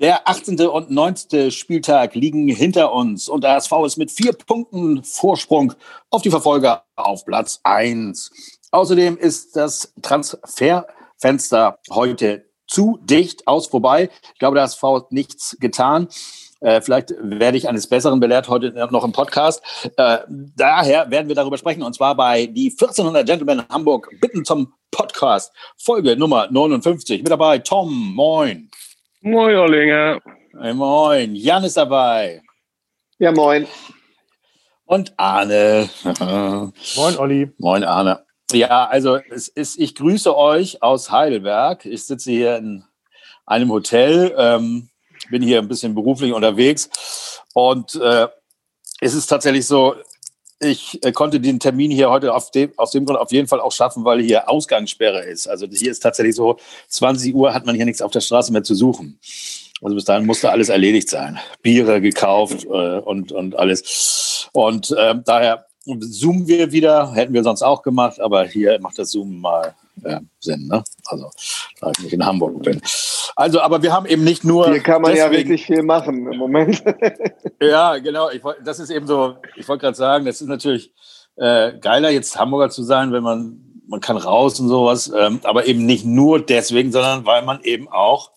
Der 18. und 19. Spieltag liegen hinter uns und der HSV ist mit vier Punkten Vorsprung auf die Verfolger auf Platz 1. Außerdem ist das Transferfenster heute zu dicht aus vorbei. Ich glaube, der HSV hat nichts getan. Äh, vielleicht werde ich eines Besseren belehrt heute noch im Podcast. Äh, daher werden wir darüber sprechen und zwar bei die 1400 Gentlemen Hamburg bitten zum Podcast Folge Nummer 59. Mit dabei Tom, moin. Moin, Ollinger. Hey, moin. Jan ist dabei. Ja, moin. Und Arne. moin, Olli. Moin, Arne. Ja, also es ist, ich grüße euch aus Heidelberg. Ich sitze hier in einem Hotel, ähm, bin hier ein bisschen beruflich unterwegs und äh, es ist tatsächlich so, ich äh, konnte den Termin hier heute auf dem, aus dem Grund auf jeden Fall auch schaffen, weil hier Ausgangssperre ist. Also hier ist tatsächlich so, 20 Uhr hat man hier nichts auf der Straße mehr zu suchen. Also bis dahin musste alles erledigt sein. Biere gekauft äh, und, und alles. Und äh, daher zoomen wir wieder, hätten wir sonst auch gemacht, aber hier macht das Zoom mal äh, Sinn, ne? Also, da ich nicht in Hamburg bin. Also, aber wir haben eben nicht nur. Hier kann man deswegen, ja wirklich viel machen im Moment. ja, genau. Ich, das ist eben so, ich wollte gerade sagen, das ist natürlich äh, geiler, jetzt Hamburger zu sein, wenn man, man kann raus und sowas, ähm, aber eben nicht nur deswegen, sondern weil man eben auch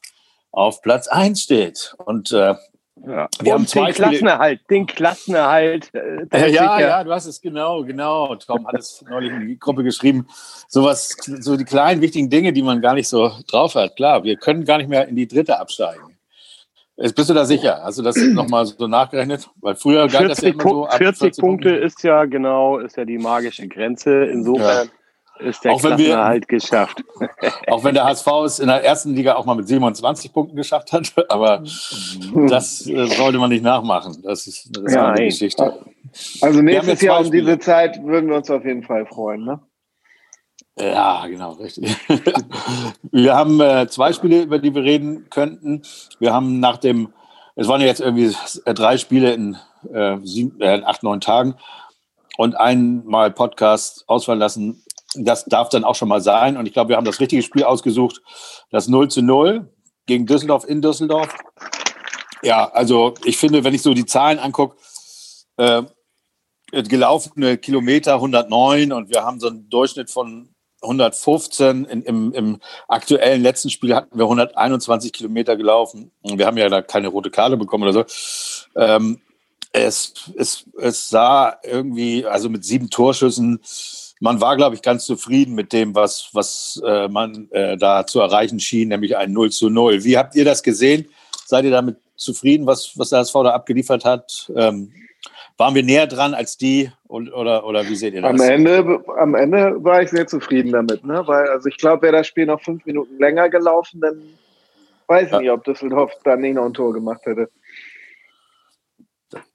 auf Platz 1 steht. Und äh, ja. Wir haben zwei den Klassenerhalt, den Klassenerhalt. Äh, ja, ja, du hast es genau, genau. Tom hat es neulich in die Gruppe geschrieben. Sowas, so die kleinen wichtigen Dinge, die man gar nicht so drauf hat. Klar, wir können gar nicht mehr in die dritte absteigen. Bist du da sicher? Hast du das nochmal so nachgerechnet? Weil früher galt das ja immer so. 40, 40 Punkte ist ja genau, ist ja die magische Grenze. Insofern. Ja ist der auch wenn wir, halt geschafft. Auch wenn der HSV es in der ersten Liga auch mal mit 27 Punkten geschafft hat, aber das äh, sollte man nicht nachmachen. Das ist, das ist ja, eine Geschichte. Also nächstes Jahr um diese Zeit würden wir uns auf jeden Fall freuen, ne? Ja, genau, richtig. wir haben äh, zwei Spiele, über die wir reden könnten. Wir haben nach dem, es waren ja jetzt irgendwie drei Spiele in, äh, sieben, äh, in acht, neun Tagen und einmal Podcast ausfallen lassen das darf dann auch schon mal sein. Und ich glaube, wir haben das richtige Spiel ausgesucht. Das 0 zu 0 gegen Düsseldorf in Düsseldorf. Ja, also ich finde, wenn ich so die Zahlen angucke, äh, gelaufene Kilometer 109 und wir haben so einen Durchschnitt von 115. In, im, Im aktuellen letzten Spiel hatten wir 121 Kilometer gelaufen. Wir haben ja da keine rote Karte bekommen oder so. Ähm, es, es, es sah irgendwie, also mit sieben Torschüssen, man war, glaube ich, ganz zufrieden mit dem, was, was äh, man äh, da zu erreichen schien, nämlich ein 0 zu 0. Wie habt ihr das gesehen? Seid ihr damit zufrieden, was, was der HSV da abgeliefert hat? Ähm, waren wir näher dran als die und, oder, oder wie seht ihr das? Am Ende, am Ende war ich sehr zufrieden damit, ne? weil also ich glaube, wäre das Spiel noch fünf Minuten länger gelaufen, dann weiß ich ja. nicht, ob Düsseldorf dann nicht noch ein Tor gemacht hätte.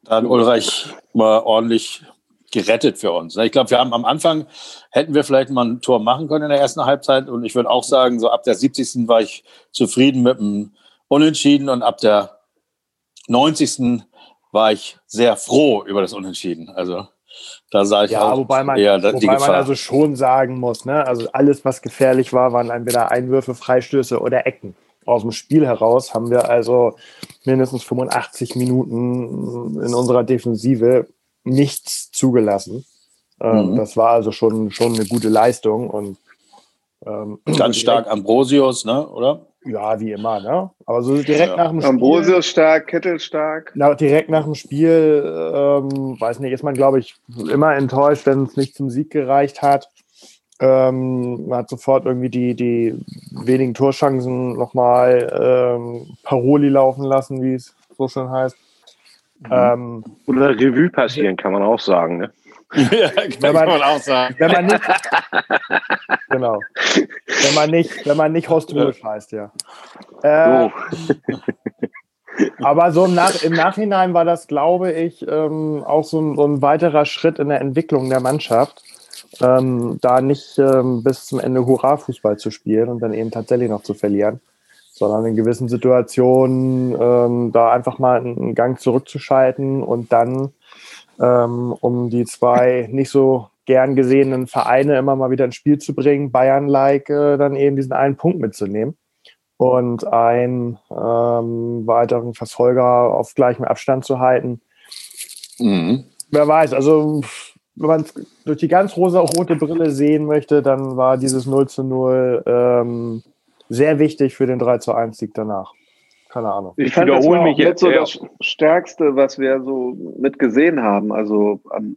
Dann Ulreich war ordentlich gerettet für uns. Ich glaube, wir haben am Anfang, hätten wir vielleicht mal ein Tor machen können in der ersten Halbzeit. Und ich würde auch sagen, so ab der 70. war ich zufrieden mit dem Unentschieden und ab der 90. war ich sehr froh über das Unentschieden. Also da sah ich ja, auch wobei man, eher die wobei Gefahr. man also schon sagen muss, ne? also alles, was gefährlich war, waren entweder Einwürfe, Freistöße oder Ecken. Aus dem Spiel heraus haben wir also mindestens 85 Minuten in unserer Defensive nichts zugelassen. Ähm, mhm. Das war also schon, schon eine gute Leistung und ähm, ganz stark Ambrosius, ne, oder? Ja, wie immer, ne? Aber so direkt ja. nach dem Spiel. Ambrosius stark, Kittel stark. Na, direkt nach dem Spiel, ähm, weiß nicht, ist man, glaube ich, immer enttäuscht, wenn es nicht zum Sieg gereicht hat. Ähm, man hat sofort irgendwie die, die wenigen Torschancen nochmal ähm, Paroli laufen lassen, wie es so schön heißt. Mhm. Ähm, Oder Revue passieren, kann man auch sagen. Ne? ja, kann man, man, auch sagen. Wenn man nicht, genau. Wenn man nicht, wenn man nicht Horst Ruhisch heißt, ja. Äh, oh. aber so im, Nach im, Nachhinein war das, glaube ich, ähm, auch so ein, so ein, weiterer Schritt in der Entwicklung der Mannschaft, ähm, da nicht ähm, bis zum Ende Hurra-Fußball zu spielen und dann eben tatsächlich noch zu verlieren sondern in gewissen Situationen ähm, da einfach mal einen Gang zurückzuschalten und dann, ähm, um die zwei nicht so gern gesehenen Vereine immer mal wieder ins Spiel zu bringen, Bayern-like, äh, dann eben diesen einen Punkt mitzunehmen. und einen ähm, weiteren Verfolger auf gleichem Abstand zu halten. Mhm. Wer weiß, also wenn man es durch die ganz rosa-rote Brille sehen möchte, dann war dieses 0 zu 0 ähm, sehr wichtig für den 3 zu 1 Sieg danach. Keine Ahnung. Ich, ich wiederhole mich jetzt. so das Stärkste, was wir so mitgesehen haben, also an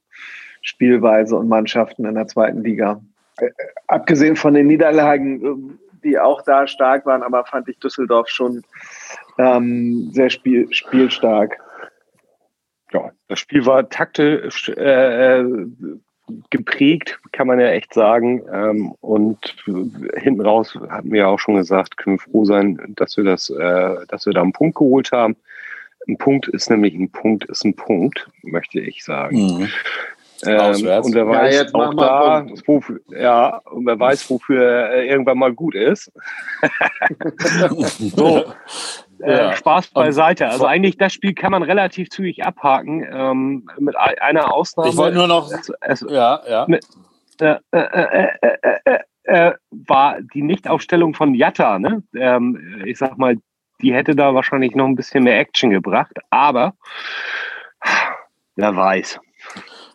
Spielweise und Mannschaften in der zweiten Liga. Äh, abgesehen von den Niederlagen, ähm, die auch da stark waren, aber fand ich Düsseldorf schon ähm, sehr spiel, spielstark. Ja, das Spiel war taktisch äh, geprägt, kann man ja echt sagen. Ähm, und hinten raus hatten wir ja auch schon gesagt, können wir froh sein, dass wir das, äh, dass wir da einen Punkt geholt haben. Ein Punkt ist nämlich ein Punkt ist ein Punkt, möchte ich sagen. Mhm. Ähm, und wer weiß ja, auch da, wofür, ja, und wer weiß, wofür er irgendwann mal gut ist. so, äh, Spaß beiseite. Also eigentlich das Spiel kann man relativ zügig abhaken, ähm, mit einer Ausnahme. Ich wollte nur noch, es, es, ja, ja. Mit, äh, äh, äh, war die Nichtaufstellung von Jatta, ne? Ähm, ich sag mal, die hätte da wahrscheinlich noch ein bisschen mehr Action gebracht, aber wer weiß.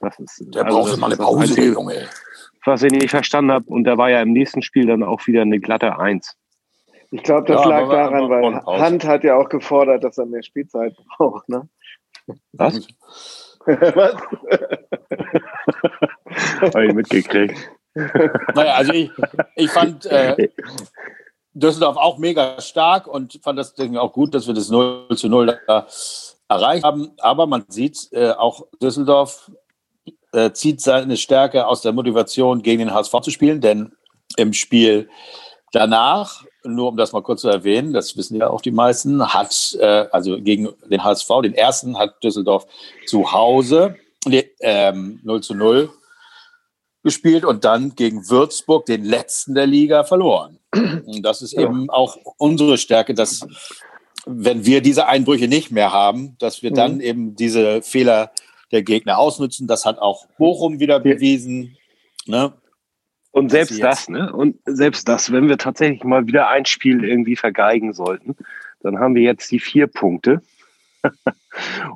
Das ist, der also braucht mal eine Pause, Junge. Was ich nicht verstanden habe, und da war ja im nächsten Spiel dann auch wieder eine glatte Eins. Ich glaube, das ja, lag daran, weil Hand hat ja auch gefordert, dass er mehr Spielzeit braucht. Ne? Was? Was? Habe ich mitgekriegt. Naja, also ich, ich fand äh, Düsseldorf auch mega stark und fand das Ding auch gut, dass wir das 0 zu 0 da erreicht haben. Aber man sieht äh, auch Düsseldorf äh, zieht seine Stärke aus der Motivation, gegen den HSV zu spielen, denn im Spiel danach, nur um das mal kurz zu erwähnen, das wissen ja auch die meisten, hat äh, also gegen den HSV, den ersten hat Düsseldorf zu Hause ähm, 0 zu 0 gespielt und dann gegen Würzburg, den letzten der Liga, verloren. Und das ist eben auch unsere Stärke, dass wenn wir diese Einbrüche nicht mehr haben, dass wir dann mhm. eben diese Fehler der Gegner ausnutzen. Das hat auch Bochum wieder bewiesen. Ne? Und selbst das, ne? Und selbst das, wenn wir tatsächlich mal wieder ein Spiel irgendwie vergeigen sollten, dann haben wir jetzt die vier Punkte.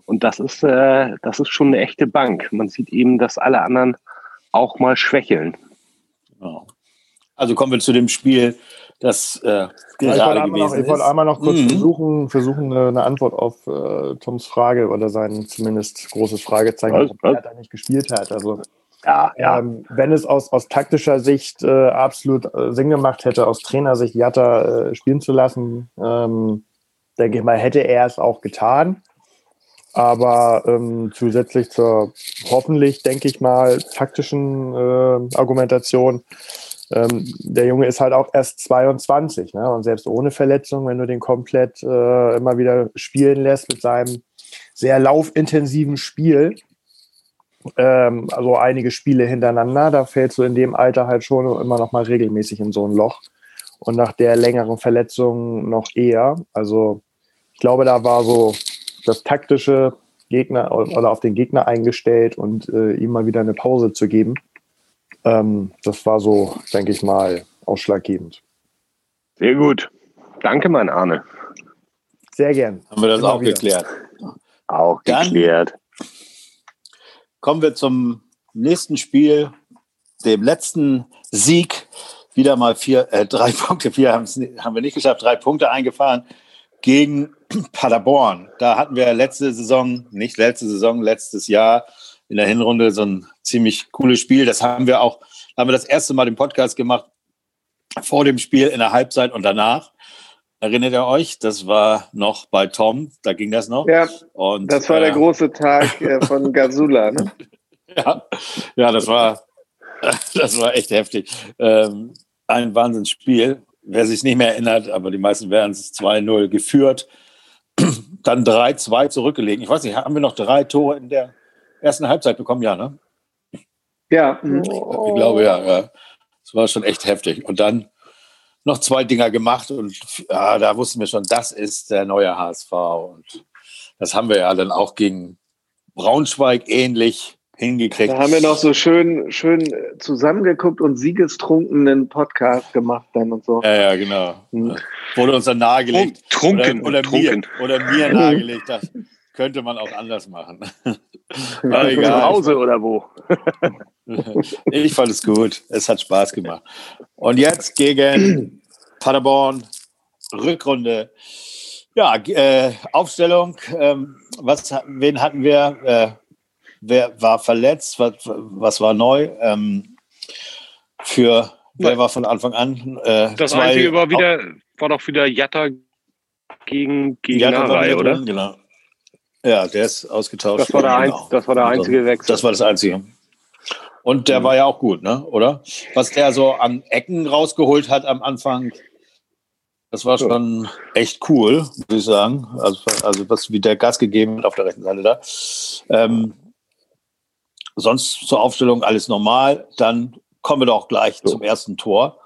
Und das ist, äh, das ist schon eine echte Bank. Man sieht eben, dass alle anderen auch mal schwächeln. Genau. Also kommen wir zu dem Spiel, das äh, gerade ja, gewesen noch, Ich wollte einmal noch kurz mhm. versuchen, versuchen eine, Antwort auf äh, Toms Frage oder sein zumindest großes Fragezeichen, was, was? er da nicht gespielt hat. Also ja, ja. Ähm, wenn es aus, aus taktischer Sicht äh, absolut äh, Sinn gemacht hätte, aus Trainersicht Jatta äh, spielen zu lassen, ähm, denke ich mal, hätte er es auch getan. Aber ähm, zusätzlich zur hoffentlich, denke ich mal, taktischen äh, Argumentation ähm, der Junge ist halt auch erst 22, ne? Und selbst ohne Verletzung, wenn du den komplett äh, immer wieder spielen lässt mit seinem sehr laufintensiven Spiel, ähm, also einige Spiele hintereinander, da fällst du in dem Alter halt schon immer noch mal regelmäßig in so ein Loch. Und nach der längeren Verletzung noch eher. Also ich glaube, da war so das taktische Gegner oder auf den Gegner eingestellt und äh, ihm mal wieder eine Pause zu geben. Ähm, das war so, denke ich mal, ausschlaggebend. Sehr gut. Danke, mein Arne. Sehr gern. Haben wir das Immer auch wieder. geklärt. Auch Dann geklärt. Kommen wir zum nächsten Spiel, dem letzten Sieg. Wieder mal vier, äh, drei Punkte, vier haben wir nicht geschafft, drei Punkte eingefahren gegen Paderborn. Da hatten wir letzte Saison, nicht letzte Saison, letztes Jahr in der Hinrunde so ein ziemlich cooles Spiel. Das haben wir auch, haben wir das erste Mal den Podcast gemacht vor dem Spiel, in der Halbzeit und danach. Erinnert ihr euch? Das war noch bei Tom, da ging das noch. Ja, und, das war äh, der große Tag äh, von Gazula, ne? ja, ja, das war, das war echt heftig. Ähm, ein Wahnsinnsspiel. Wer sich nicht mehr erinnert, aber die meisten werden es 2-0 geführt. Dann 3-2 zurückgelegen. Ich weiß nicht, haben wir noch drei Tore in der ersten Halbzeit bekommen, ja, ne? Ja. Ich, ich glaube, ja, ja. Das war schon echt heftig. Und dann noch zwei Dinger gemacht und ja, da wussten wir schon, das ist der neue HSV. Und das haben wir ja dann auch gegen Braunschweig ähnlich hingekriegt. Da haben wir noch so schön, schön zusammengeguckt und siegestrunkenen Podcast gemacht dann und so. Ja, ja, genau. Hm. Wurde uns dann nahegelegt. Trunken. Oder, oder trunken. mir, oder mir nahegelegt. Das könnte man auch anders machen. War egal. Zu Hause oder wo? ich fand es gut. Es hat Spaß gemacht. Und jetzt gegen Paderborn, Rückrunde. Ja, äh, Aufstellung. Ähm, was, wen hatten wir? Äh, wer war verletzt? Was, was war neu? Ähm, für wer war von Anfang an? Äh, das Einzige war wieder, war doch wieder Jatta gegen, gegen Jatta Narei, oder? Drin, genau. Ja, der ist ausgetauscht. Das war der, ein, genau. das war der einzige Wechsel. Das war das einzige. Und der mhm. war ja auch gut, ne? Oder? Was der so an Ecken rausgeholt hat am Anfang, das war schon echt cool, würde ich sagen. Also, also was wie der Gas gegeben hat auf der rechten Seite da. Ähm, sonst zur Aufstellung alles normal. Dann kommen wir doch gleich so. zum ersten Tor.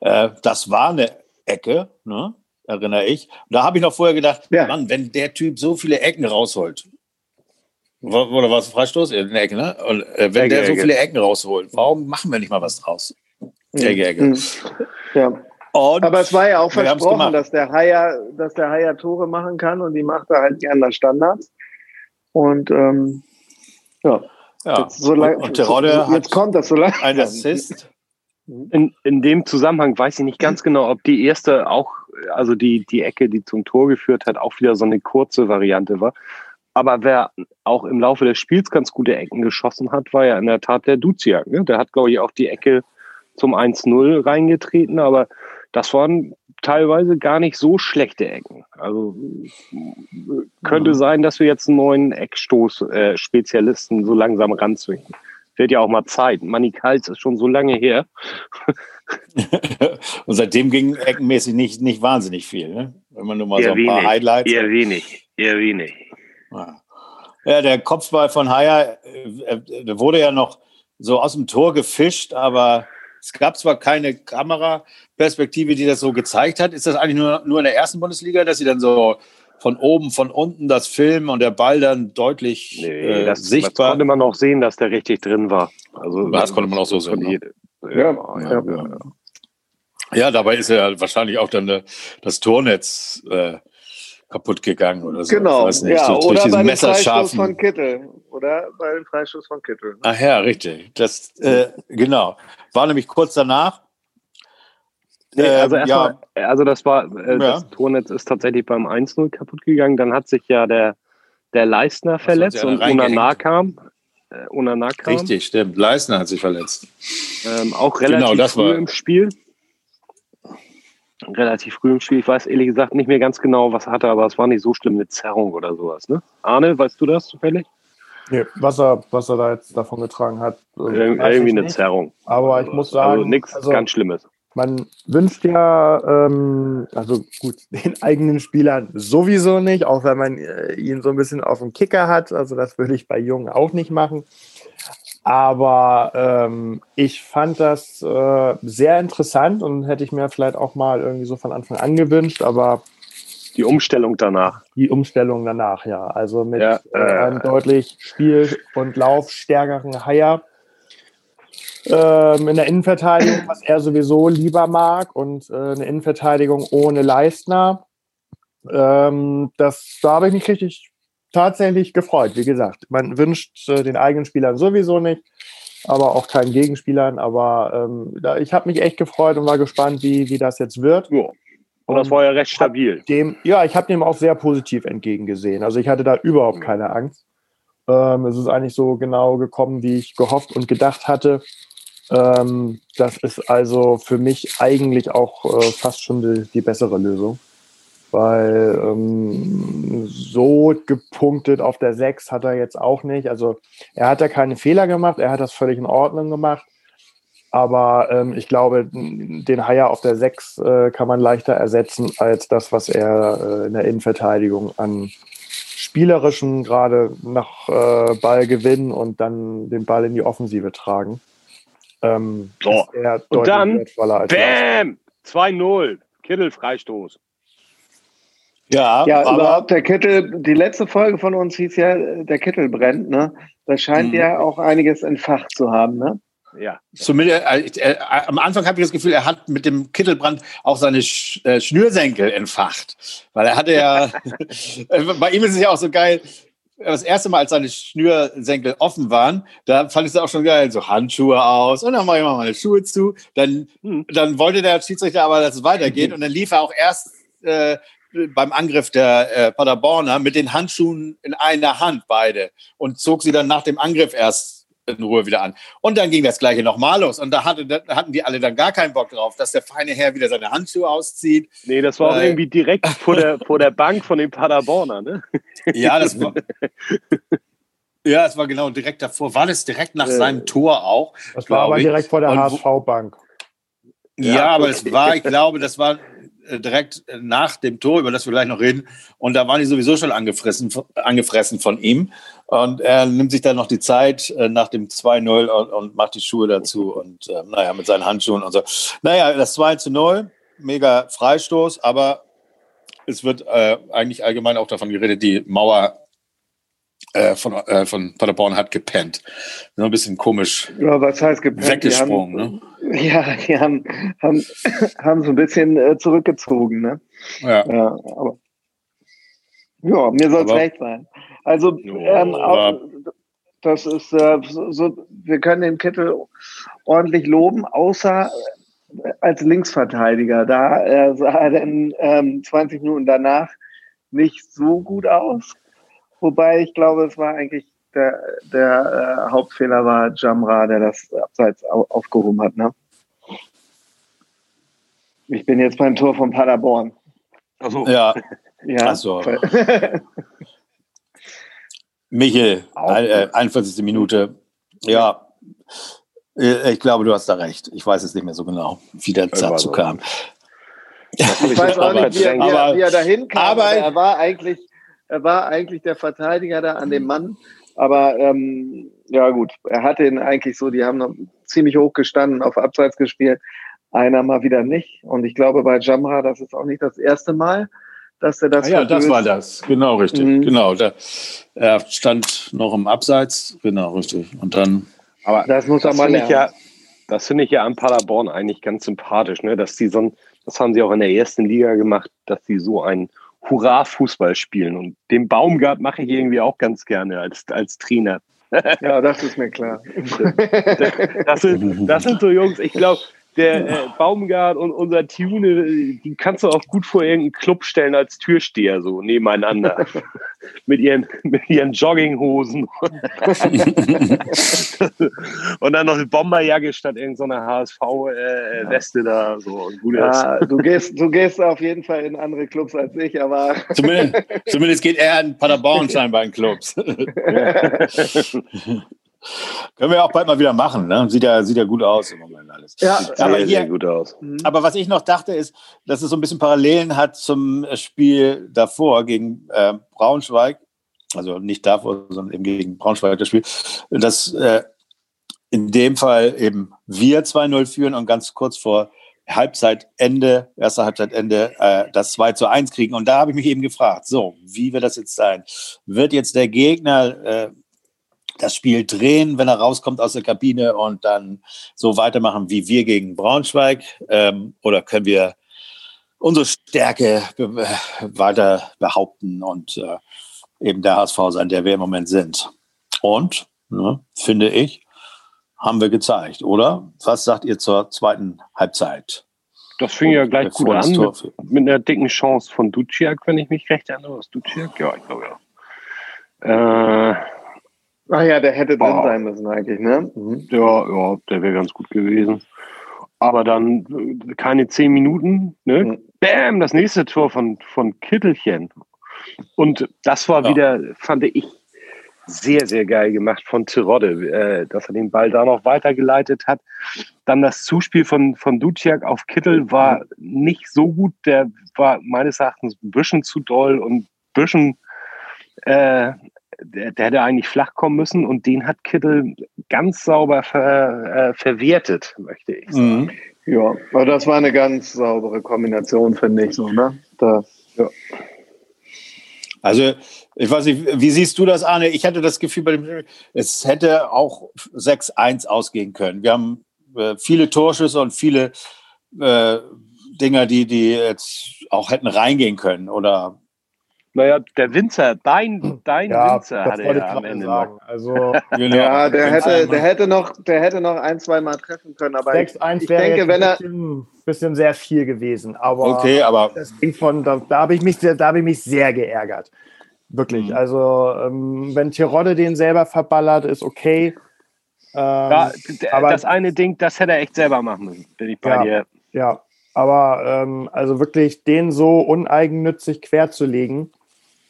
Äh, das war eine Ecke, ne? Erinnere ich. Und da habe ich noch vorher gedacht, ja. Mann, wenn der Typ so viele Ecken rausholt, oder was Freistoß in der Ecke, ne? Und äh, wenn Ecke, der so Ecke. viele Ecken rausholt, warum machen wir nicht mal was draus? Ecke, Ecke. Mhm. Ja. Und Aber es war ja auch versprochen, dass der Haier, dass der Haier Tore machen kann und die macht er halt gerne Standards. Und ähm, ja. ja. Jetzt, so lang, und, und der Rodde jetzt kommt das so lange. Ein Assist. In, in dem Zusammenhang weiß ich nicht ganz genau, ob die erste auch, also die, die Ecke, die zum Tor geführt hat, auch wieder so eine kurze Variante war. Aber wer auch im Laufe des Spiels ganz gute Ecken geschossen hat, war ja in der Tat der Duziak. Ne? Der hat, glaube ich, auch die Ecke zum 1-0 reingetreten, aber das waren teilweise gar nicht so schlechte Ecken. Also könnte mhm. sein, dass wir jetzt einen neuen Eckstoß-Spezialisten so langsam ranzwingen. Wird ja auch mal Zeit. Manny Kals ist schon so lange her. Und seitdem ging eckenmäßig nicht, nicht wahnsinnig viel, ne? Wenn man nur mal eher so ein paar Highlights. Eher wenig, eher wenig. Ja, der Kopfball von Haier äh, der wurde ja noch so aus dem Tor gefischt, aber es gab zwar keine Kameraperspektive, die das so gezeigt hat. Ist das eigentlich nur, nur in der ersten Bundesliga, dass sie dann so von oben, von unten das filmen und der Ball dann deutlich nee, äh, das, sichtbar? Das konnte man auch sehen, dass der richtig drin war. Also, das konnte man auch so sehen. Ne? Ja, ja, ja, ja, ja. dabei ist ja wahrscheinlich auch dann das Tornetz äh, kaputt gegangen oder so. Genau, nicht, ja, so oder bei dem Freistoß von Kittel. Oder bei dem Freistoß von Kittel. Ach ja, richtig. Das, äh, genau. War nämlich kurz danach. Nee, also, ähm, ja. Mal, also das war, äh, ja. das Tornetz ist tatsächlich beim 1-0 kaputt gegangen. Dann hat sich ja der, der Leistner verletzt und Unana kam. Äh, Unana kam. Richtig, stimmt. Leistner hat sich verletzt. Ähm, auch relativ genau, das früh war, im Spiel relativ früh im Spiel. Ich weiß ehrlich gesagt nicht mehr ganz genau, was er hatte, aber es war nicht so schlimm mit Zerrung oder sowas. Ne? Arne, weißt du das zufällig? Nee, was er, was er da jetzt davon getragen hat. Ir irgendwie eine nicht. Zerrung. Aber ich muss also sagen. Also nichts also, ganz Schlimmes. Man wünscht ja, ähm, also gut, den eigenen Spielern sowieso nicht, auch wenn man äh, ihn so ein bisschen auf dem Kicker hat. Also das würde ich bei Jungen auch nicht machen. Aber ähm, ich fand das äh, sehr interessant und hätte ich mir vielleicht auch mal irgendwie so von Anfang an gewünscht, aber die Umstellung danach. Die Umstellung danach, ja. Also mit ja, äh, einem deutlich spiel- und laufstärkeren Haier ähm, in der Innenverteidigung, was er sowieso lieber mag, und äh, eine Innenverteidigung ohne Leistner. Ähm, das, da habe ich mich richtig tatsächlich gefreut. Wie gesagt, man wünscht äh, den eigenen Spielern sowieso nicht, aber auch keinen Gegenspielern. Aber ähm, da, ich habe mich echt gefreut und war gespannt, wie, wie das jetzt wird. Ja. Und das war ja recht stabil. Dem, ja, ich habe dem auch sehr positiv entgegengesehen. Also ich hatte da überhaupt keine Angst. Ähm, es ist eigentlich so genau gekommen, wie ich gehofft und gedacht hatte. Ähm, das ist also für mich eigentlich auch äh, fast schon die, die bessere Lösung weil ähm, so gepunktet auf der 6 hat er jetzt auch nicht. Also er hat ja keine Fehler gemacht, er hat das völlig in Ordnung gemacht. Aber ähm, ich glaube, den Haier auf der 6 äh, kann man leichter ersetzen als das, was er äh, in der Innenverteidigung an spielerischen gerade nach äh, Ball gewinnen und dann den Ball in die Offensive tragen. Ähm, so. und dann, bam, 2-0, Kittel Freistoß. Ja, ja aber überhaupt der Kittel, die letzte Folge von uns hieß ja, der Kittel brennt, ne? Das scheint mhm. ja auch einiges entfacht zu haben, ne? Ja. Zumindest, äh, äh, am Anfang habe ich das Gefühl, er hat mit dem Kittelbrand auch seine Sch äh, Schnürsenkel entfacht. Weil er hatte ja, bei ihm ist es ja auch so geil, das erste Mal, als seine Schnürsenkel offen waren, da fand ich es auch schon geil, so Handschuhe aus und dann mache ich mal meine Schuhe zu. Dann, hm. dann wollte der Schiedsrichter aber, dass es weitergeht und dann lief er auch erst äh, beim Angriff der äh, Paderborner mit den Handschuhen in einer Hand beide und zog sie dann nach dem Angriff erst in Ruhe wieder an. Und dann ging das Gleiche nochmal los. Und da, hatte, da hatten die alle dann gar keinen Bock drauf, dass der feine Herr wieder seine Handschuhe auszieht. Nee, das war auch irgendwie direkt vor der, vor der Bank von den Paderborner, ne? Ja, das war. Ja, es war genau direkt davor. War das direkt nach äh, seinem Tor auch? Das war aber ich. direkt vor der HSV-Bank. Ja, ja, aber es war, ich glaube, das war direkt nach dem Tor, über das wir gleich noch reden. Und da waren die sowieso schon angefressen, angefressen von ihm. Und er nimmt sich dann noch die Zeit äh, nach dem 2-0 und, und, macht die Schuhe dazu. Und äh, naja, mit seinen Handschuhen und so. Naja, das 2 0, mega Freistoß, aber es wird äh, eigentlich allgemein auch davon geredet, die Mauer äh, von, äh, von Paderborn hat gepennt. So ein bisschen komisch. Ja, was heißt gepennt? Weggesprungen, haben, ne? Ja, die haben, haben, haben so ein bisschen äh, zurückgezogen, ne? Ja. ja aber, ja, mir soll es recht sein. Also, ähm, auch, das ist äh, so, wir können den Kittel ordentlich loben, außer als Linksverteidiger. Da äh, sah er dann ähm, 20 Minuten danach nicht so gut aus. Wobei ich glaube, es war eigentlich der, der äh, Hauptfehler war Jamra, der das abseits aufgehoben hat. Ne? Ich bin jetzt beim Tor von Paderborn. Achso. Ja. ja. Achso. Michel, äh, 41. Minute. Ja, äh, ich glaube, du hast da recht. Ich weiß es nicht mehr so genau, wie der dazu kam. Ich weiß auch nicht, wie er, wie er, wie er dahin kam. Aber, aber er war eigentlich er war eigentlich der Verteidiger da an dem Mann. Aber ähm, ja gut, er hatte ihn eigentlich so, die haben noch ziemlich hoch gestanden, auf Abseits gespielt. Einer mal wieder nicht. Und ich glaube bei Jamra, das ist auch nicht das erste Mal, dass er das. Ah, ja, das war das. Genau, richtig. Mhm. Genau. Da, er stand noch im Abseits. Genau, richtig. Und dann. Aber das muss er mal ja, Das finde ich ja an Paderborn eigentlich ganz sympathisch, ne? dass die so das haben sie auch in der ersten Liga gemacht, dass sie so einen Hurra-Fußball spielen. Und den Baumgart mache ich irgendwie auch ganz gerne als, als Trainer. Ja, das ist mir klar. Das sind, das sind so Jungs, ich glaube, der äh, Baumgart und unser Tune, die kannst du auch gut vor irgendeinen Club stellen als Türsteher, so nebeneinander. mit, ihren, mit ihren Jogginghosen. und dann noch eine Bomberjacke statt irgendeiner HSV-Weste äh, da. So. Ja, du, gehst, du gehst auf jeden Fall in andere Clubs als ich, aber. zumindest, zumindest geht er in Paderborn scheinbar in Clubs. Können wir auch bald mal wieder machen. Ne? Sieht, ja, sieht ja gut aus im Moment alles. Ja, sieht aber sehr, hier, sehr gut aus. Mhm. Aber was ich noch dachte, ist, dass es so ein bisschen Parallelen hat zum Spiel davor gegen äh, Braunschweig. Also nicht davor, sondern eben gegen Braunschweig das Spiel. Dass äh, in dem Fall eben wir 2-0 führen und ganz kurz vor Halbzeitende, erster Halbzeitende, äh, das 2 zu 1 kriegen. Und da habe ich mich eben gefragt, so, wie wird das jetzt sein? Wird jetzt der Gegner äh, das Spiel drehen, wenn er rauskommt aus der Kabine und dann so weitermachen wie wir gegen Braunschweig? Ähm, oder können wir unsere Stärke weiter behaupten und äh, eben der HSV sein, der wir im Moment sind? Und, ne, finde ich, haben wir gezeigt, oder? Was sagt ihr zur zweiten Halbzeit? Das fing ja gleich gut an mit, mit, einer dicken Chance von Duciak, wenn ich mich recht erinnere. Was Duciak? Ja, ich glaube ja. Äh, Ach ja, der hätte drin sein müssen eigentlich, ne? Mhm. Ja, ja, der wäre ganz gut gewesen. Aber dann äh, keine zehn Minuten, ne? Mhm. Bam, das nächste Tor von, von Kittelchen. Und das war ja. wieder, fand ich, sehr, sehr geil gemacht von Terodde, äh, dass er den Ball da noch weitergeleitet hat. Dann das Zuspiel von, von Duciak auf Kittel war nicht so gut. Der war meines Erachtens ein bisschen zu doll und ein bisschen äh, der, der hätte eigentlich flach kommen müssen und den hat Kittel ganz sauber ver, äh, verwertet, möchte ich sagen. Mhm. Ja, aber das war eine ganz saubere Kombination, finde ich so, ne? Das, ja. Also, ich weiß nicht, wie siehst du das, Arne? Ich hatte das Gefühl, bei dem, es hätte auch 6-1 ausgehen können. Wir haben äh, viele Torschüsse und viele äh, Dinger, die, die jetzt auch hätten reingehen können. Oder naja, der Winzer, dein, dein ja, Winzer hatte er am Ende sagen. noch. Also, genau. ja, der hätte, der hätte noch, der hätte noch ein, zwei Mal treffen können. Aber 6 -1 ich, denke, wenn er bisschen, bisschen sehr viel gewesen. Aber okay, aber das Ding von, da, da habe ich mich, da habe ich mich sehr geärgert. Wirklich. Mhm. Also ähm, wenn Tirode den selber verballert, ist okay. Ähm, ja, aber das eine Ding, das hätte er echt selber machen müssen. Bin ich bei ja, dir. Ja, aber ähm, also wirklich den so uneigennützig querzulegen,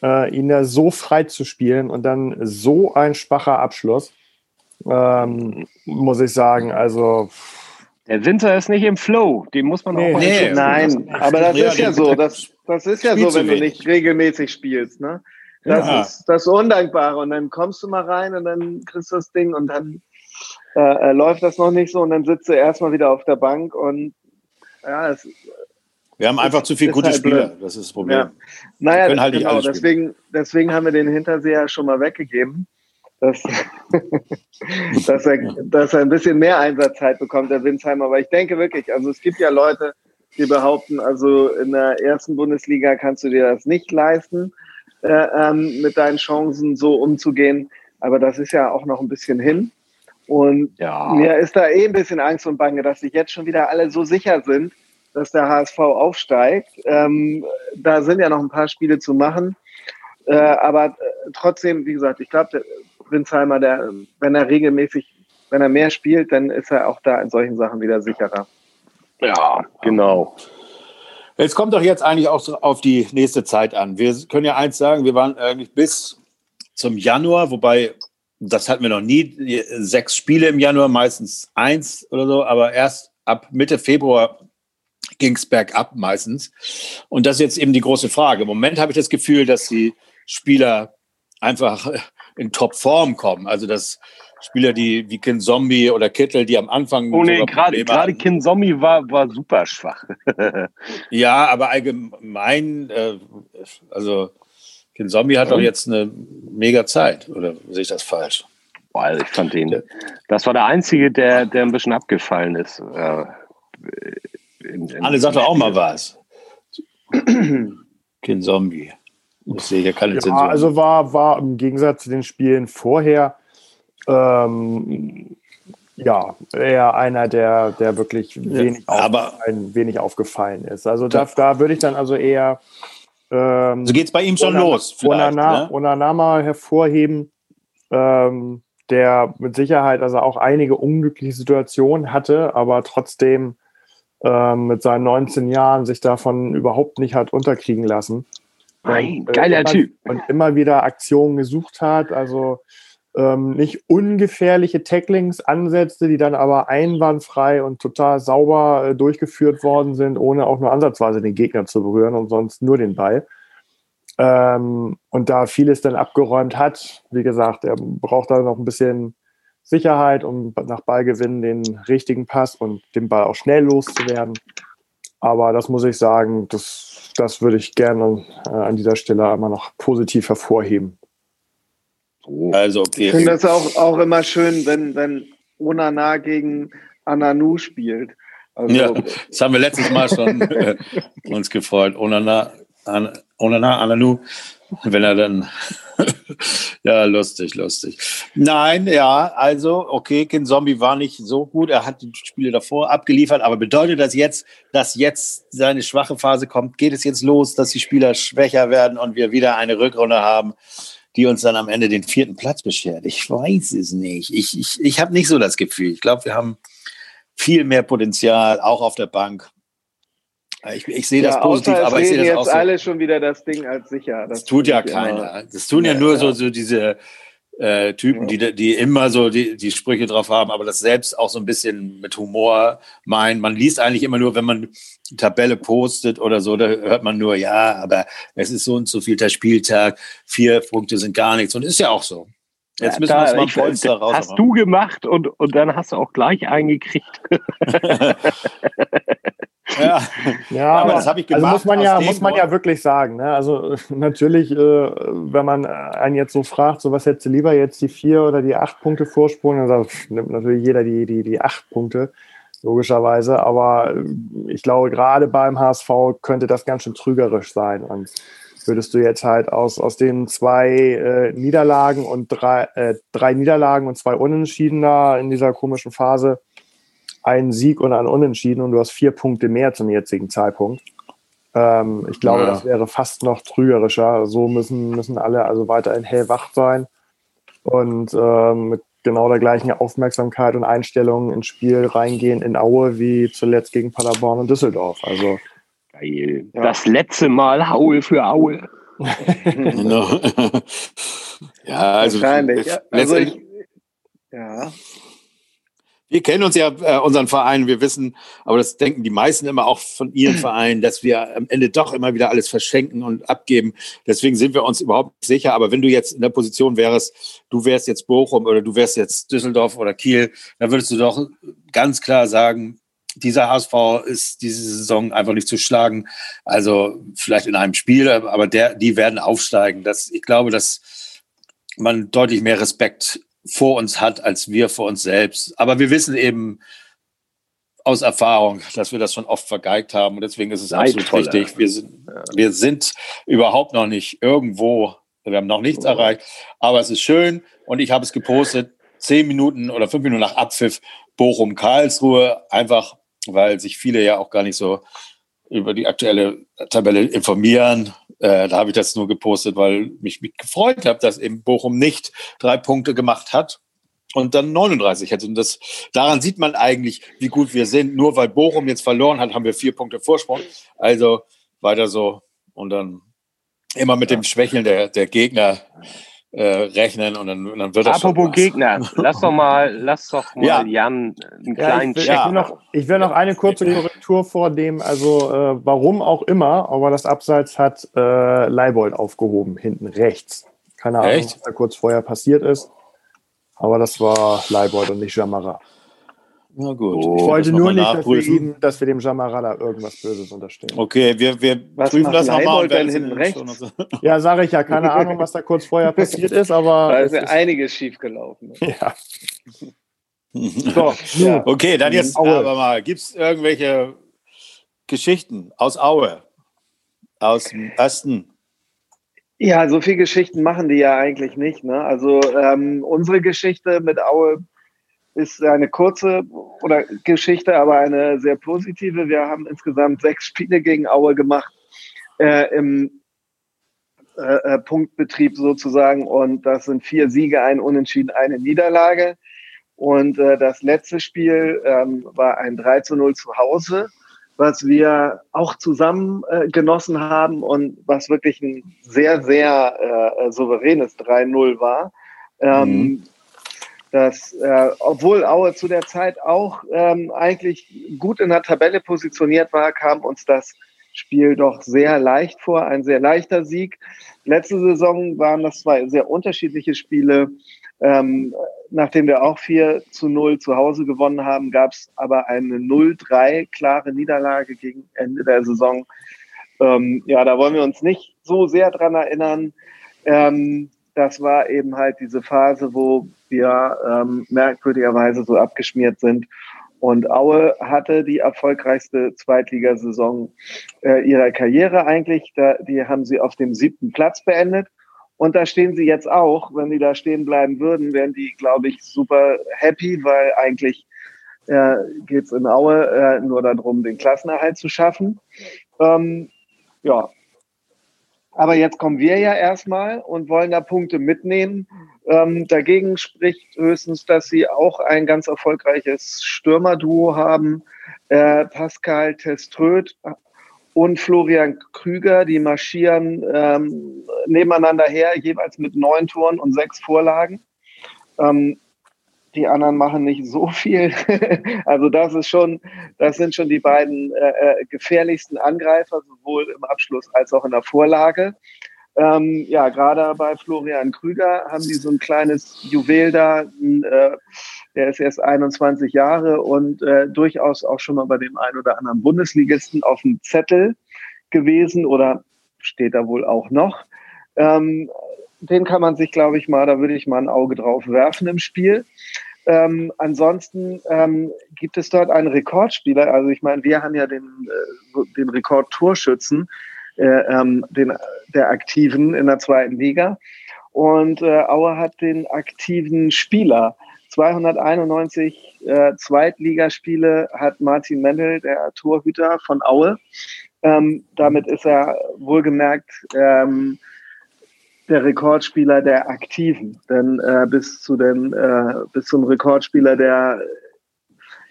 äh, ihn da so frei zu spielen und dann so ein schwacher Abschluss, ähm, muss ich sagen, also. Der Winter ist nicht im Flow, den muss man nee, auch nee, Nein, aber das ist ja so. Das, das ist ja so, wenn du nicht regelmäßig spielst. Ne? Das ja. ist das Undankbare. Und dann kommst du mal rein und dann kriegst du das Ding und dann äh, äh läuft das noch nicht so und dann sitzt du erstmal wieder auf der Bank und ja, es, wir haben einfach zu viele gute halt Spieler, blöd. das ist das Problem. Ja. Naja, halt genau, deswegen, deswegen haben wir den Hinterseher schon mal weggegeben, dass, dass, er, dass er ein bisschen mehr Einsatzzeit bekommt, der Winsheimer. Aber ich denke wirklich, also es gibt ja Leute, die behaupten, also in der ersten Bundesliga kannst du dir das nicht leisten, äh, ähm, mit deinen Chancen so umzugehen. Aber das ist ja auch noch ein bisschen hin. Und ja. mir ist da eh ein bisschen Angst und Bange, dass sich jetzt schon wieder alle so sicher sind, dass der HSV aufsteigt. Ähm, da sind ja noch ein paar Spiele zu machen. Äh, aber äh, trotzdem, wie gesagt, ich glaube, Prinzheimer, der, wenn er regelmäßig, wenn er mehr spielt, dann ist er auch da in solchen Sachen wieder sicherer. Ja, genau. Es kommt doch jetzt eigentlich auch auf die nächste Zeit an. Wir können ja eins sagen, wir waren eigentlich bis zum Januar, wobei das hatten wir noch nie, sechs Spiele im Januar, meistens eins oder so, aber erst ab Mitte Februar ging es bergab meistens. Und das ist jetzt eben die große Frage. Im Moment habe ich das Gefühl, dass die Spieler einfach in Topform kommen. Also dass Spieler, die wie Kin Zombie oder Kittel, die am Anfang. Oh nee, gerade gerade Kin Zombie war, war super schwach. ja, aber allgemein, äh, also Kin Zombie hat doch jetzt eine mega Zeit, oder sehe ich das falsch? Boah, also ich fand den. Das war der einzige, der, der ein bisschen abgefallen ist. Äh, in, in Anne sagt doch auch mal was. Kein Zombie. Ich sehe hier keine ja, Zensur. Also war, war im Gegensatz zu den Spielen vorher ähm, ja, eher einer, der, der wirklich wenig, ja, aufgefallen, wenig aufgefallen ist. Also da, da würde ich dann also eher ähm, so geht es bei ihm schon los. Onana, ne? Onana hervorheben, ähm, der mit Sicherheit also auch einige unglückliche Situationen hatte, aber trotzdem ähm, mit seinen 19 Jahren sich davon überhaupt nicht hat unterkriegen lassen. Nein, und, geiler immer, Typ. Und immer wieder Aktionen gesucht hat, also ähm, nicht ungefährliche Tacklings ansetzte, die dann aber einwandfrei und total sauber äh, durchgeführt worden sind, ohne auch nur ansatzweise den Gegner zu berühren und sonst nur den Ball. Ähm, und da vieles dann abgeräumt hat, wie gesagt, er braucht da noch ein bisschen Sicherheit, um nach Ballgewinn den richtigen Pass und den Ball auch schnell loszuwerden. Aber das muss ich sagen, das, das würde ich gerne äh, an dieser Stelle einmal noch positiv hervorheben. Also, okay. Ich finde das auch, auch immer schön, wenn, wenn Onana gegen Ananu spielt. Also, ja, das haben wir letztes Mal schon äh, uns gefreut. Onana, An, Onana, Ananu, wenn er dann ja, lustig, lustig. Nein, ja, also, okay, Kin Zombie war nicht so gut. Er hat die Spiele davor abgeliefert, aber bedeutet das jetzt, dass jetzt seine schwache Phase kommt? Geht es jetzt los, dass die Spieler schwächer werden und wir wieder eine Rückrunde haben, die uns dann am Ende den vierten Platz beschert? Ich weiß es nicht. Ich, ich, ich habe nicht so das Gefühl. Ich glaube, wir haben viel mehr Potenzial, auch auf der Bank. Ich, ich sehe das ja, positiv, aber ich sehe das jetzt auch so. alle schon wieder das Ding als sicher. Das, das tut ja keiner. Immer. Das tun ja, ja nur So, so diese äh, Typen, ja. die, die immer so die, die Sprüche drauf haben, aber das selbst auch so ein bisschen mit Humor meinen. Man liest eigentlich immer nur, wenn man die Tabelle postet oder so, da hört man nur, ja, aber es ist so und so viel der Spieltag, vier Punkte sind gar nichts. Und ist ja auch so. Jetzt müssen wir uns mal ein Polster raus. Hast du gemacht und, und dann hast du auch gleich eingekriegt. Ja, ja aber, das habe ich gemacht. Also muss man ja, muss man ja wirklich sagen. Ne? Also natürlich, äh, wenn man einen jetzt so fragt, so was hättest du lieber jetzt die vier oder die acht Punkte Vorsprung, dann sagt, nimmt natürlich jeder die, die, die acht Punkte logischerweise. Aber äh, ich glaube, gerade beim HSV könnte das ganz schön trügerisch sein. Und würdest du jetzt halt aus, aus den zwei äh, Niederlagen und drei, äh, drei Niederlagen und zwei Unentschieden da in dieser komischen Phase einen Sieg und einen Unentschieden und du hast vier Punkte mehr zum jetzigen Zeitpunkt. Ähm, ich glaube, ja. das wäre fast noch trügerischer. So müssen, müssen alle also weiterhin hellwach sein und ähm, mit genau der gleichen Aufmerksamkeit und Einstellung ins Spiel reingehen in Aue wie zuletzt gegen Paderborn und Düsseldorf. Also geil. Ja. Das letzte Mal Haue für Aue. genau. ja, also wahrscheinlich. Ja, also ich, ja. Wir kennen uns ja, äh, unseren Verein, wir wissen, aber das denken die meisten immer auch von ihren Vereinen, dass wir am Ende doch immer wieder alles verschenken und abgeben. Deswegen sind wir uns überhaupt nicht sicher. Aber wenn du jetzt in der Position wärst, du wärst jetzt Bochum oder du wärst jetzt Düsseldorf oder Kiel, dann würdest du doch ganz klar sagen, dieser HSV ist diese Saison einfach nicht zu schlagen. Also vielleicht in einem Spiel, aber der, die werden aufsteigen. Das, ich glaube, dass man deutlich mehr Respekt vor uns hat als wir vor uns selbst. Aber wir wissen eben aus Erfahrung, dass wir das schon oft vergeigt haben. Und deswegen ist es Seid absolut tolle. richtig. Wir sind, wir sind überhaupt noch nicht irgendwo, wir haben noch nichts oh. erreicht. Aber es ist schön und ich habe es gepostet, zehn Minuten oder fünf Minuten nach Abpfiff Bochum-Karlsruhe, einfach weil sich viele ja auch gar nicht so über die aktuelle Tabelle informieren. Äh, da habe ich das nur gepostet, weil mich, mich gefreut habe, dass eben Bochum nicht drei Punkte gemacht hat und dann 39 hätte. Und das, daran sieht man eigentlich, wie gut wir sind. Nur weil Bochum jetzt verloren hat, haben wir vier Punkte Vorsprung. Also weiter so. Und dann immer mit dem Schwächeln der, der Gegner äh, rechnen und dann, dann wird das Apropos Gegner, lass doch mal, lass doch mal ja. Jan einen kleinen ja, ich, will, ich, will noch, ich will noch eine kurze Korrektur vornehmen, also äh, warum auch immer, aber das Abseits hat äh, Leibold aufgehoben, hinten rechts. Keine Ahnung, Echt? was da kurz vorher passiert ist, aber das war Leibold und nicht Jamara. Na gut. Oh, ich wollte nur nicht, dass wir, ihm, dass wir, dem Jamarada irgendwas Böses unterstellen. Okay, wir, wir was prüfen das nochmal. Und hinten rechts? Ja, sage ich ja. Keine Ahnung, was da kurz vorher passiert ist, aber. Da ist ja einiges schiefgelaufen. Ja. so, ja. Okay, dann jetzt Aue. aber mal. Gibt es irgendwelche Geschichten aus Aue? Aus dem Osten? Ja, so viele Geschichten machen die ja eigentlich nicht. Ne? Also ähm, unsere Geschichte mit Aue ist eine kurze oder Geschichte, aber eine sehr positive. Wir haben insgesamt sechs Spiele gegen Aue gemacht äh, im äh, äh, Punktbetrieb sozusagen und das sind vier Siege, ein Unentschieden, eine Niederlage. Und äh, das letzte Spiel ähm, war ein 3 zu 0 zu Hause, was wir auch zusammen äh, genossen haben und was wirklich ein sehr, sehr äh, souveränes 3-0 war. Ähm, mhm dass äh, obwohl Aue zu der Zeit auch ähm, eigentlich gut in der Tabelle positioniert war, kam uns das Spiel doch sehr leicht vor, ein sehr leichter Sieg. Letzte Saison waren das zwei sehr unterschiedliche Spiele. Ähm, nachdem wir auch 4 zu 0 zu Hause gewonnen haben, gab es aber eine 0-3 klare Niederlage gegen Ende der Saison. Ähm, ja, da wollen wir uns nicht so sehr dran erinnern. Ähm, das war eben halt diese Phase, wo wir ähm, merkwürdigerweise so abgeschmiert sind. Und Aue hatte die erfolgreichste Zweitligasaison äh, ihrer Karriere eigentlich. Da, die haben sie auf dem siebten Platz beendet. Und da stehen sie jetzt auch. Wenn die da stehen bleiben würden, wären die, glaube ich, super happy, weil eigentlich äh, geht es in Aue äh, nur darum, den Klassenerhalt zu schaffen. Ähm, ja, aber jetzt kommen wir ja erstmal und wollen da Punkte mitnehmen. Ähm, dagegen spricht höchstens, dass sie auch ein ganz erfolgreiches Stürmerduo haben. Äh, Pascal Teströd und Florian Krüger, die marschieren ähm, nebeneinander her, jeweils mit neun Toren und sechs Vorlagen. Ähm, die anderen machen nicht so viel. also das ist schon, das sind schon die beiden äh, äh, gefährlichsten Angreifer, sowohl im Abschluss als auch in der Vorlage. Ähm, ja, gerade bei Florian Krüger haben die so ein kleines Juwel da. Äh, der ist erst 21 Jahre und äh, durchaus auch schon mal bei dem einen oder anderen Bundesligisten auf dem Zettel gewesen oder steht da wohl auch noch. Ähm, den kann man sich, glaube ich, mal, da würde ich mal ein Auge drauf werfen im Spiel. Ähm, ansonsten ähm, gibt es dort einen Rekordspieler. Also ich meine, wir haben ja den, äh, den Rekordtorschützen, äh, ähm, den, der Aktiven in der zweiten Liga. Und äh, Aue hat den aktiven Spieler. 291 äh, Zweitligaspiele hat Martin Mendel, der Torhüter von Aue. Ähm, damit ist er wohlgemerkt ähm, der Rekordspieler der Aktiven. Denn äh, bis zu den äh, bis zum Rekordspieler der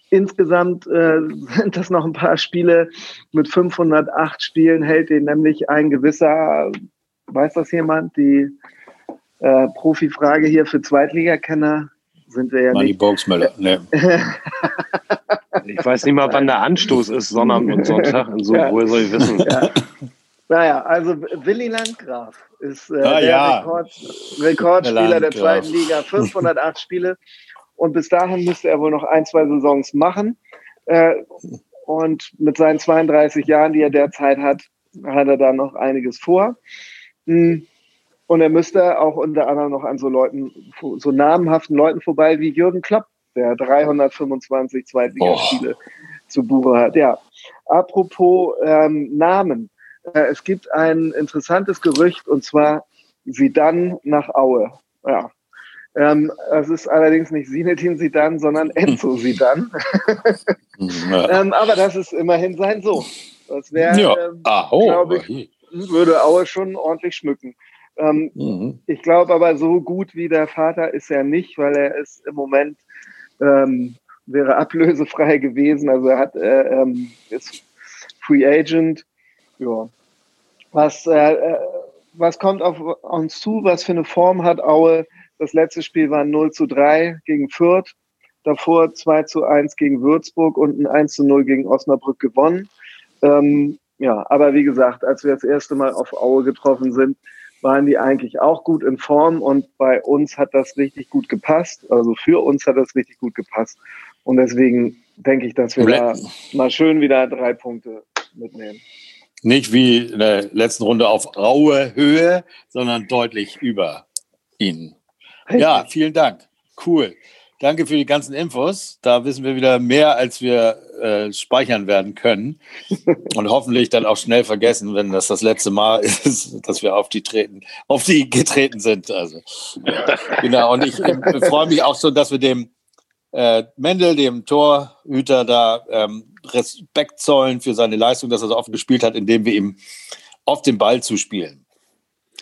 insgesamt äh, sind das noch ein paar Spiele mit 508 Spielen hält den nämlich ein gewisser, weiß das jemand, die äh, Profifrage hier für Zweitligakenner sind wir ja Manni nicht. Boxmüller, ne. ich weiß nicht mal, wann der Anstoß ist, Sonntag und Sonntag. So, ja. woher soll ich wissen? Ja. Naja, also Willi Landgraf ist äh, ah, der ja. Rekord, Rekordspieler der zweiten Liga, 508 Spiele. Und bis dahin müsste er wohl noch ein, zwei Saisons machen. Äh, und mit seinen 32 Jahren, die er derzeit hat, hat er da noch einiges vor. Hm. Und er müsste auch unter anderem noch an so Leuten, so namhaften Leuten vorbei wie Jürgen Klopp, der 325 Zweitligaspiele oh. zu Buche hat. Ja, apropos ähm, Namen. Äh, es gibt ein interessantes Gerücht und zwar Sidan nach Aue. Ja. Ähm, es ist allerdings nicht Sinetin Sidan, sondern Enzo Sidan. ähm, aber das ist immerhin sein Sohn. Das wäre, ja. ähm, ah, oh, glaube ich, würde Aue schon ordentlich schmücken. Ähm, mhm. Ich glaube aber, so gut wie der Vater ist er nicht, weil er ist im Moment, ähm, wäre ablösefrei gewesen. Also er hat, äh, ähm, ist Free Agent. Ja. Was, äh, äh, was kommt auf uns zu? Was für eine Form hat Aue? Das letzte Spiel war 0 zu 3 gegen Fürth. Davor 2 zu 1 gegen Würzburg und ein 1 zu 0 gegen Osnabrück gewonnen. Ähm, ja, aber wie gesagt, als wir das erste Mal auf Aue getroffen sind, waren die eigentlich auch gut in Form und bei uns hat das richtig gut gepasst. Also für uns hat das richtig gut gepasst. Und deswegen denke ich, dass wir da mal schön wieder drei Punkte mitnehmen. Nicht wie in der letzten Runde auf raue Höhe, sondern deutlich über ihnen. Ja, vielen Dank. Cool. Danke für die ganzen Infos. Da wissen wir wieder mehr, als wir äh, speichern werden können. Und hoffentlich dann auch schnell vergessen, wenn das das letzte Mal ist, dass wir auf die treten, auf die getreten sind. Also, ja. genau. Und ich, ich freue mich auch so, dass wir dem äh, Mendel, dem Torhüter, da ähm, Respekt zollen für seine Leistung, dass er so oft gespielt hat, indem wir ihm auf den Ball zuspielen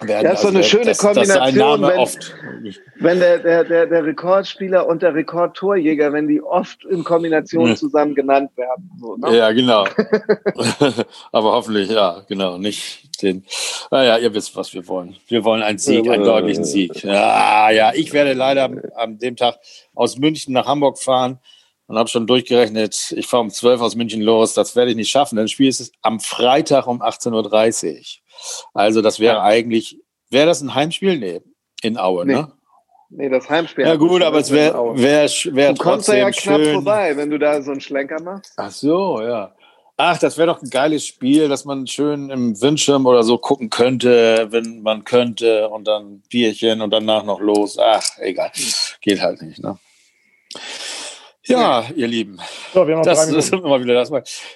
werden. Ja, ist so eine also, schöne das, Kombination, das wenn, wenn der, der, der, der Rekordspieler und der Rekordtorjäger, wenn die oft in Kombination zusammen genannt werden. So, ne? Ja, genau. Aber hoffentlich, ja, genau, nicht den. Naja, ihr wisst, was wir wollen. Wir wollen einen Sieg, einen deutlichen Sieg. Ja, ja, ich werde leider an dem Tag aus München nach Hamburg fahren und habe schon durchgerechnet, ich fahre um 12 aus München los. Das werde ich nicht schaffen. Das Spiel ist am Freitag um 18.30 Uhr. Also das wäre eigentlich, wäre das ein Heimspiel? Nee, in Aue, nee. ne? Nee, das Heimspiel. Ja gut, aber es wäre wär, wär du kommst da ja knapp schön. vorbei, wenn du da so einen Schlenker machst. Ach so, ja. Ach, das wäre doch ein geiles Spiel, dass man schön im Windschirm oder so gucken könnte, wenn man könnte und dann Bierchen und danach noch los. Ach, egal. Geht halt nicht, ne? Ja, ihr Lieben. So, wir haben das ist immer wieder das.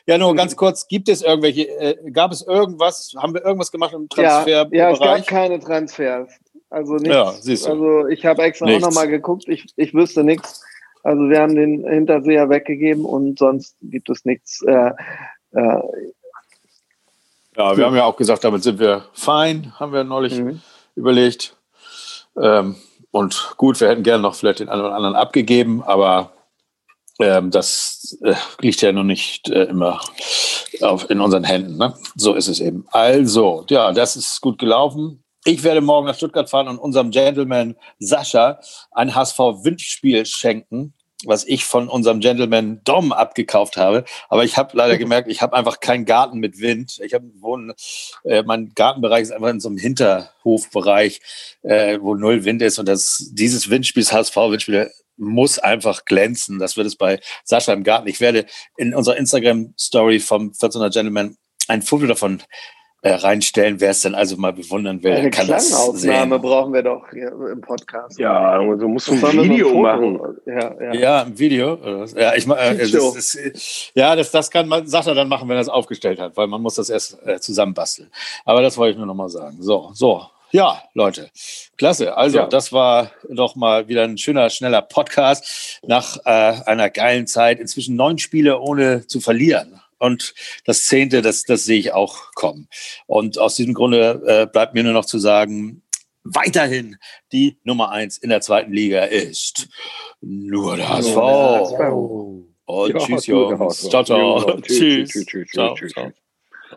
Ja, nur ganz kurz, gibt es irgendwelche, äh, gab es irgendwas, haben wir irgendwas gemacht im Transfer? Ja, ja es gab keine Transfers. Also nichts. Ja, siehst du. Also ich habe extra nichts. auch nochmal geguckt, ich, ich wüsste nichts. Also wir haben den Hinterseher weggegeben und sonst gibt es nichts. Äh, äh, ja, wir haben ja auch gesagt, damit sind wir fein, haben wir neulich mhm. überlegt. Ähm, und gut, wir hätten gerne noch vielleicht den einen oder anderen abgegeben, aber ähm, das äh, liegt ja noch nicht äh, immer auf, in unseren Händen. Ne? So ist es eben. Also, ja, das ist gut gelaufen. Ich werde morgen nach Stuttgart fahren und unserem Gentleman Sascha ein HSV-Windspiel schenken. was ich von unserem Gentleman Dom abgekauft habe. Aber ich habe leider gemerkt, ich habe einfach keinen Garten mit Wind. Ich habe wohnen, äh, mein Gartenbereich ist einfach in so einem Hinterhofbereich, äh, wo null Wind ist. Und das, dieses Windspiel, das HSV-Windspiel, muss einfach glänzen. Das wird es bei Sascha im Garten. Ich werde in unserer Instagram-Story vom 14er Gentleman ein Foto davon äh, reinstellen, wer es denn also mal bewundern will. Eine kann Klangauffnahme brauchen wir doch hier im Podcast. Ja, so musst du ein Video so ein machen. Ja, ja. ja, ein Video. Ja, ich äh, das, das, ja, das, das kann man, er dann machen, wenn er es aufgestellt hat, weil man muss das erst äh, zusammenbasteln. Aber das wollte ich nur noch mal sagen. So, so. Ja, Leute, klasse. Also, ja. das war doch mal wieder ein schöner, schneller Podcast nach äh, einer geilen Zeit. Inzwischen neun Spiele ohne zu verlieren. Und das Zehnte, das, das sehe ich auch kommen. Und aus diesem Grunde äh, bleibt mir nur noch zu sagen, weiterhin die Nummer eins in der zweiten Liga ist nur der HSV. Und ja, tschüss, Jungs. Ciao, ciao. Tschüss. Tschüss. Ciao, ciao.